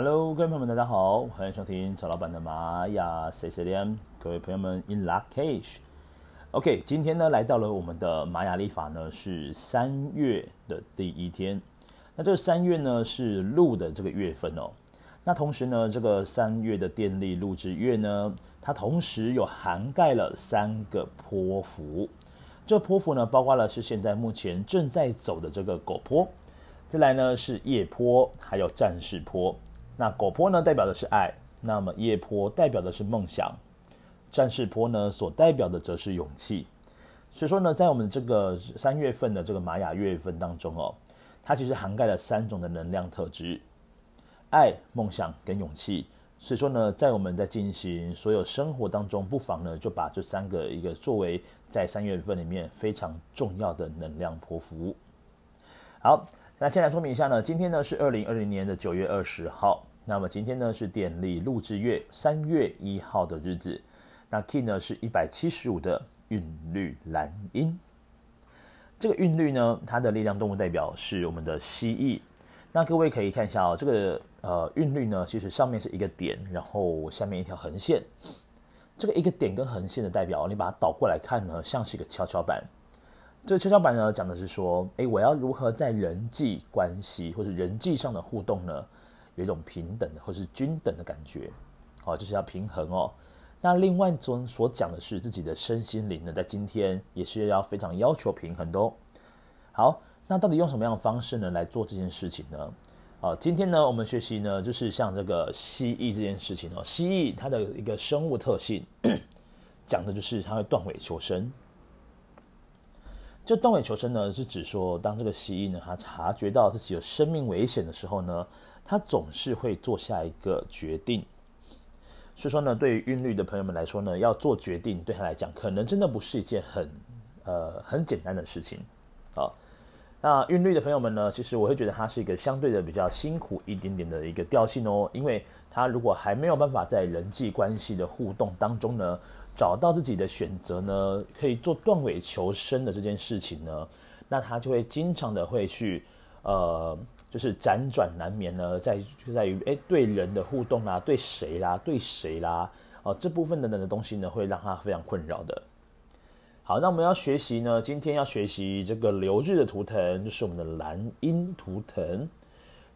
Hello，各位朋友们，大家好，欢迎收听曹老板的玛雅 CCDM。各位朋友们，In lak'ech，OK，今天呢来到了我们的玛雅历法呢是三月的第一天。那这三月呢是鹿的这个月份哦。那同时呢，这个三月的电力录制月呢，它同时有涵盖了三个坡幅。这坡幅呢，包括了是现在目前正在走的这个狗坡，再来呢是夜坡，还有战士坡。那狗坡呢代表的是爱，那么夜坡代表的是梦想，战士坡呢所代表的则是勇气。所以说呢，在我们这个三月份的这个玛雅月份当中哦，它其实涵盖了三种的能量特质。爱、梦想跟勇气，所以说呢，在我们在进行所有生活当中，不妨呢就把这三个一个作为在三月份里面非常重要的能量波符。好，那先来说明一下呢，今天呢是二零二零年的九月二十号，那么今天呢是电力鹿之月三月一号的日子，那 Key 呢是一百七十五的韵律蓝音，这个韵律呢，它的力量动物代表是我们的蜥蜴。那各位可以看一下哦，这个呃韵律呢，其实上面是一个点，然后下面一条横线。这个一个点跟横线的代表，你把它倒过来看呢，像是一个跷跷板。这个跷跷板呢，讲的是说，诶，我要如何在人际关系或者人际上的互动呢，有一种平等的或是均等的感觉，好，就是要平衡哦。那另外一种所讲的是自己的身心灵呢，在今天也是要非常要求平衡的哦。好。那到底用什么样的方式呢来做这件事情呢？啊，今天呢我们学习呢就是像这个蜥蜴这件事情哦，蜥蜴它的一个生物特性，讲的就是它会断尾求生。这断尾求生呢是指说，当这个蜥蜴呢它察觉到自己有生命危险的时候呢，它总是会做下一个决定。所以说呢，对于韵律的朋友们来说呢，要做决定对他来讲，可能真的不是一件很呃很简单的事情啊。那韵律的朋友们呢，其实我会觉得它是一个相对的比较辛苦一点点的一个调性哦，因为它如果还没有办法在人际关系的互动当中呢，找到自己的选择呢，可以做断尾求生的这件事情呢，那他就会经常的会去，呃，就是辗转难眠呢，在就在于诶对人的互动啦，对谁啦，对谁啦，哦这部分等等的东西呢，会让他非常困扰的。好，那我们要学习呢，今天要学习这个流日的图腾，就是我们的蓝鹰图腾。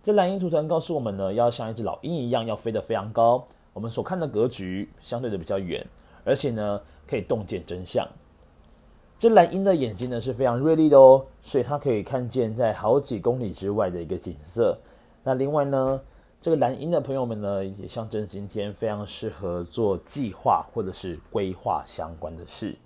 这蓝鹰图腾告诉我们呢，要像一只老鹰一样，要飞得非常高。我们所看的格局相对的比较远，而且呢，可以洞见真相。这蓝鹰的眼睛呢是非常锐利的哦，所以它可以看见在好几公里之外的一个景色。那另外呢，这个蓝鹰的朋友们呢，也象征今天非常适合做计划或者是规划相关的事。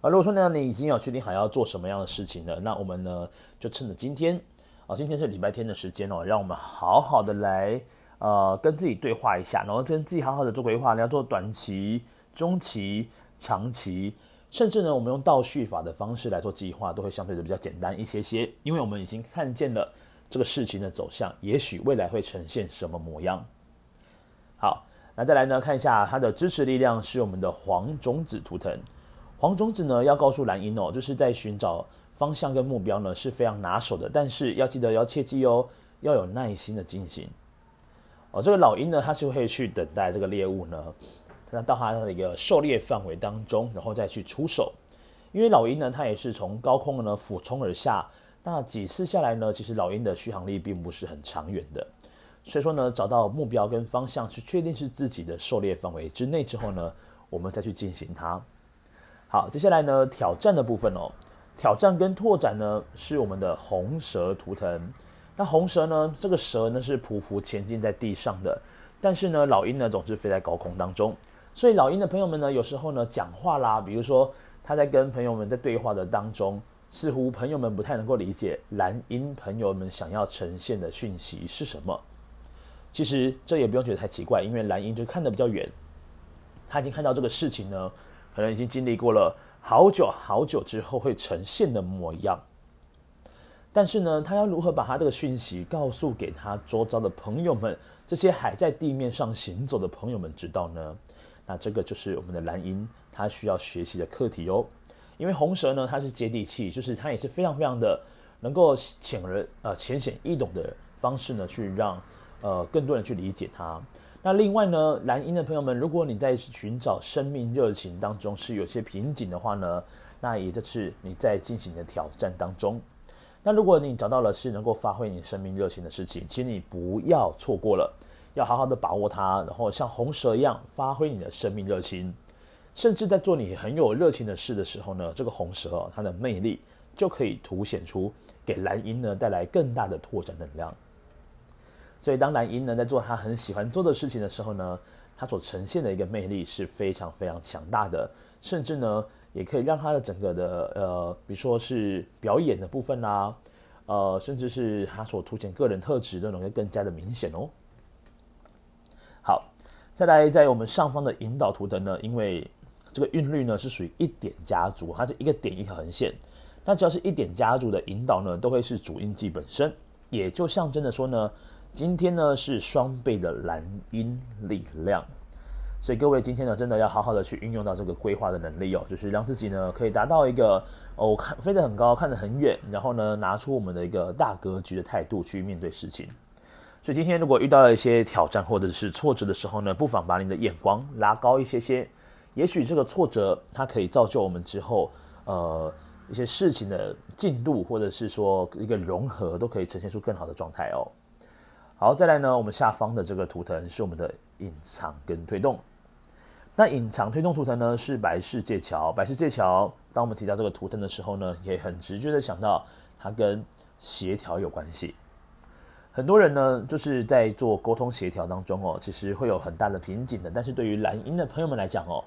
啊，如果说呢，你已经有确定好要做什么样的事情了，那我们呢就趁着今天啊，今天是礼拜天的时间哦，让我们好好的来呃跟自己对话一下，然后跟自己好好的做规划。你要做短期、中期、长期，甚至呢，我们用倒叙法的方式来做计划，都会相对的比较简单一些些，因为我们已经看见了这个事情的走向，也许未来会呈现什么模样。好，那再来呢，看一下它的支持力量是我们的黄种子图腾。黄种子呢，要告诉蓝鹰哦，就是在寻找方向跟目标呢是非常拿手的，但是要记得要切记哦，要有耐心的进行。哦，这个老鹰呢，它是会去等待这个猎物呢，它到它的一个狩猎范围当中，然后再去出手。因为老鹰呢，它也是从高空呢俯冲而下，那几次下来呢，其实老鹰的续航力并不是很长远的。所以说呢，找到目标跟方向，去确定是自己的狩猎范围之内之后呢，我们再去进行它。好，接下来呢，挑战的部分哦，挑战跟拓展呢是我们的红蛇图腾。那红蛇呢，这个蛇呢是匍匐前进在地上的，但是呢，老鹰呢总是飞在高空当中。所以老鹰的朋友们呢，有时候呢讲话啦，比如说他在跟朋友们在对话的当中，似乎朋友们不太能够理解蓝鹰朋友们想要呈现的讯息是什么。其实这也不用觉得太奇怪，因为蓝鹰就看得比较远，他已经看到这个事情呢。可能已经经历过了好久好久之后会呈现的模样，但是呢，他要如何把他这个讯息告诉给他周遭的朋友们，这些还在地面上行走的朋友们知道呢？那这个就是我们的蓝鹰，它需要学习的课题哦。因为红蛇呢，它是接地气，就是它也是非常非常的能够浅而呃浅显易懂的方式呢，去让呃更多人去理解它。那另外呢，蓝鹰的朋友们，如果你在寻找生命热情当中是有些瓶颈的话呢，那也就是你在进行的挑战当中。那如果你找到了是能够发挥你生命热情的事情，请你不要错过了，要好好的把握它，然后像红蛇一样发挥你的生命热情。甚至在做你很有热情的事的时候呢，这个红蛇，它的魅力就可以凸显出，给蓝鹰呢带来更大的拓展能量。所以当蓝鹰呢在做他很喜欢做的事情的时候呢，他所呈现的一个魅力是非常非常强大的，甚至呢也可以让他的整个的呃，比如说是表演的部分啦，呃，甚至是他所凸显个人特质都能够更加的明显哦。再来在我们上方的引导图腾呢，因为这个韵律呢是属于一点家族，它是一个点一条横线，那只要是一点家族的引导呢，都会是主印记本身，也就象征着说呢。今天呢是双倍的蓝音力量，所以各位今天呢真的要好好的去运用到这个规划的能力哦，就是让自己呢可以达到一个哦看飞得很高，看得很远，然后呢拿出我们的一个大格局的态度去面对事情。所以今天如果遇到了一些挑战或者是挫折的时候呢，不妨把你的眼光拉高一些些，也许这个挫折它可以造就我们之后呃一些事情的进度，或者是说一个融合，都可以呈现出更好的状态哦。好，再来呢，我们下方的这个图腾是我们的隐藏跟推动。那隐藏推动图腾呢是白世界桥，白世界桥。当我们提到这个图腾的时候呢，也很直觉的想到它跟协调有关系。很多人呢就是在做沟通协调当中哦，其实会有很大的瓶颈的。但是对于蓝鹰的朋友们来讲哦，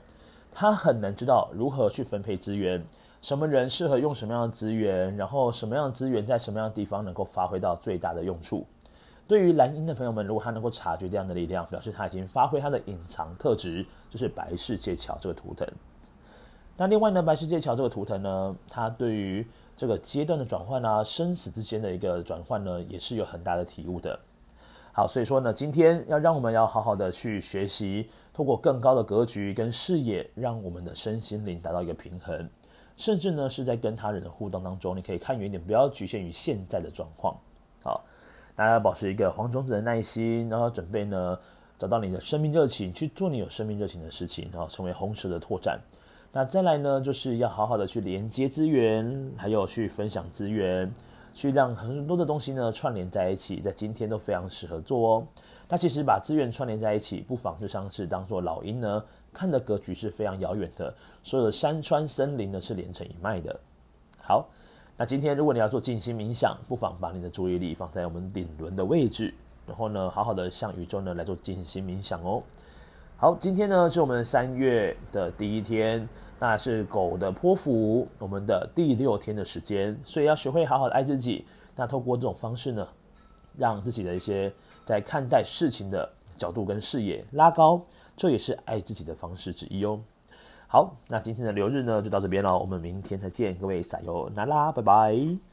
他很能知道如何去分配资源，什么人适合用什么样的资源，然后什么样的资源在什么样的地方能够发挥到最大的用处。对于蓝鹰的朋友们，如果他能够察觉这样的力量，表示他已经发挥他的隐藏特质，就是白世界桥这个图腾。那另外呢，白世界桥这个图腾呢，它对于这个阶段的转换啊，生死之间的一个转换呢，也是有很大的体悟的。好，所以说呢，今天要让我们要好好的去学习，透过更高的格局跟视野，让我们的身心灵达到一个平衡，甚至呢是在跟他人的互动当中，你可以看远一点，不要局限于现在的状况。好。大家保持一个黄种子的耐心，然后准备呢，找到你的生命热情，去做你有生命热情的事情，然后成为红蛇的拓展。那再来呢，就是要好好的去连接资源，还有去分享资源，去让很多的东西呢串联在一起，在今天都非常适合做哦。那其实把资源串联在一起，不妨就像是当做老鹰呢，看的格局是非常遥远的，所有的山川森林呢是连成一脉的。好。那今天如果你要做静心冥想，不妨把你的注意力放在我们顶轮的位置，然后呢，好好的向宇宙呢来做静心冥想哦。好，今天呢是我们三月的第一天，那是狗的波符，我们的第六天的时间，所以要学会好好的爱自己。那透过这种方式呢，让自己的一些在看待事情的角度跟视野拉高，这也是爱自己的方式之一哦。好，那今天的流日呢就到这边了，我们明天再见，各位撒由那拉，拜拜。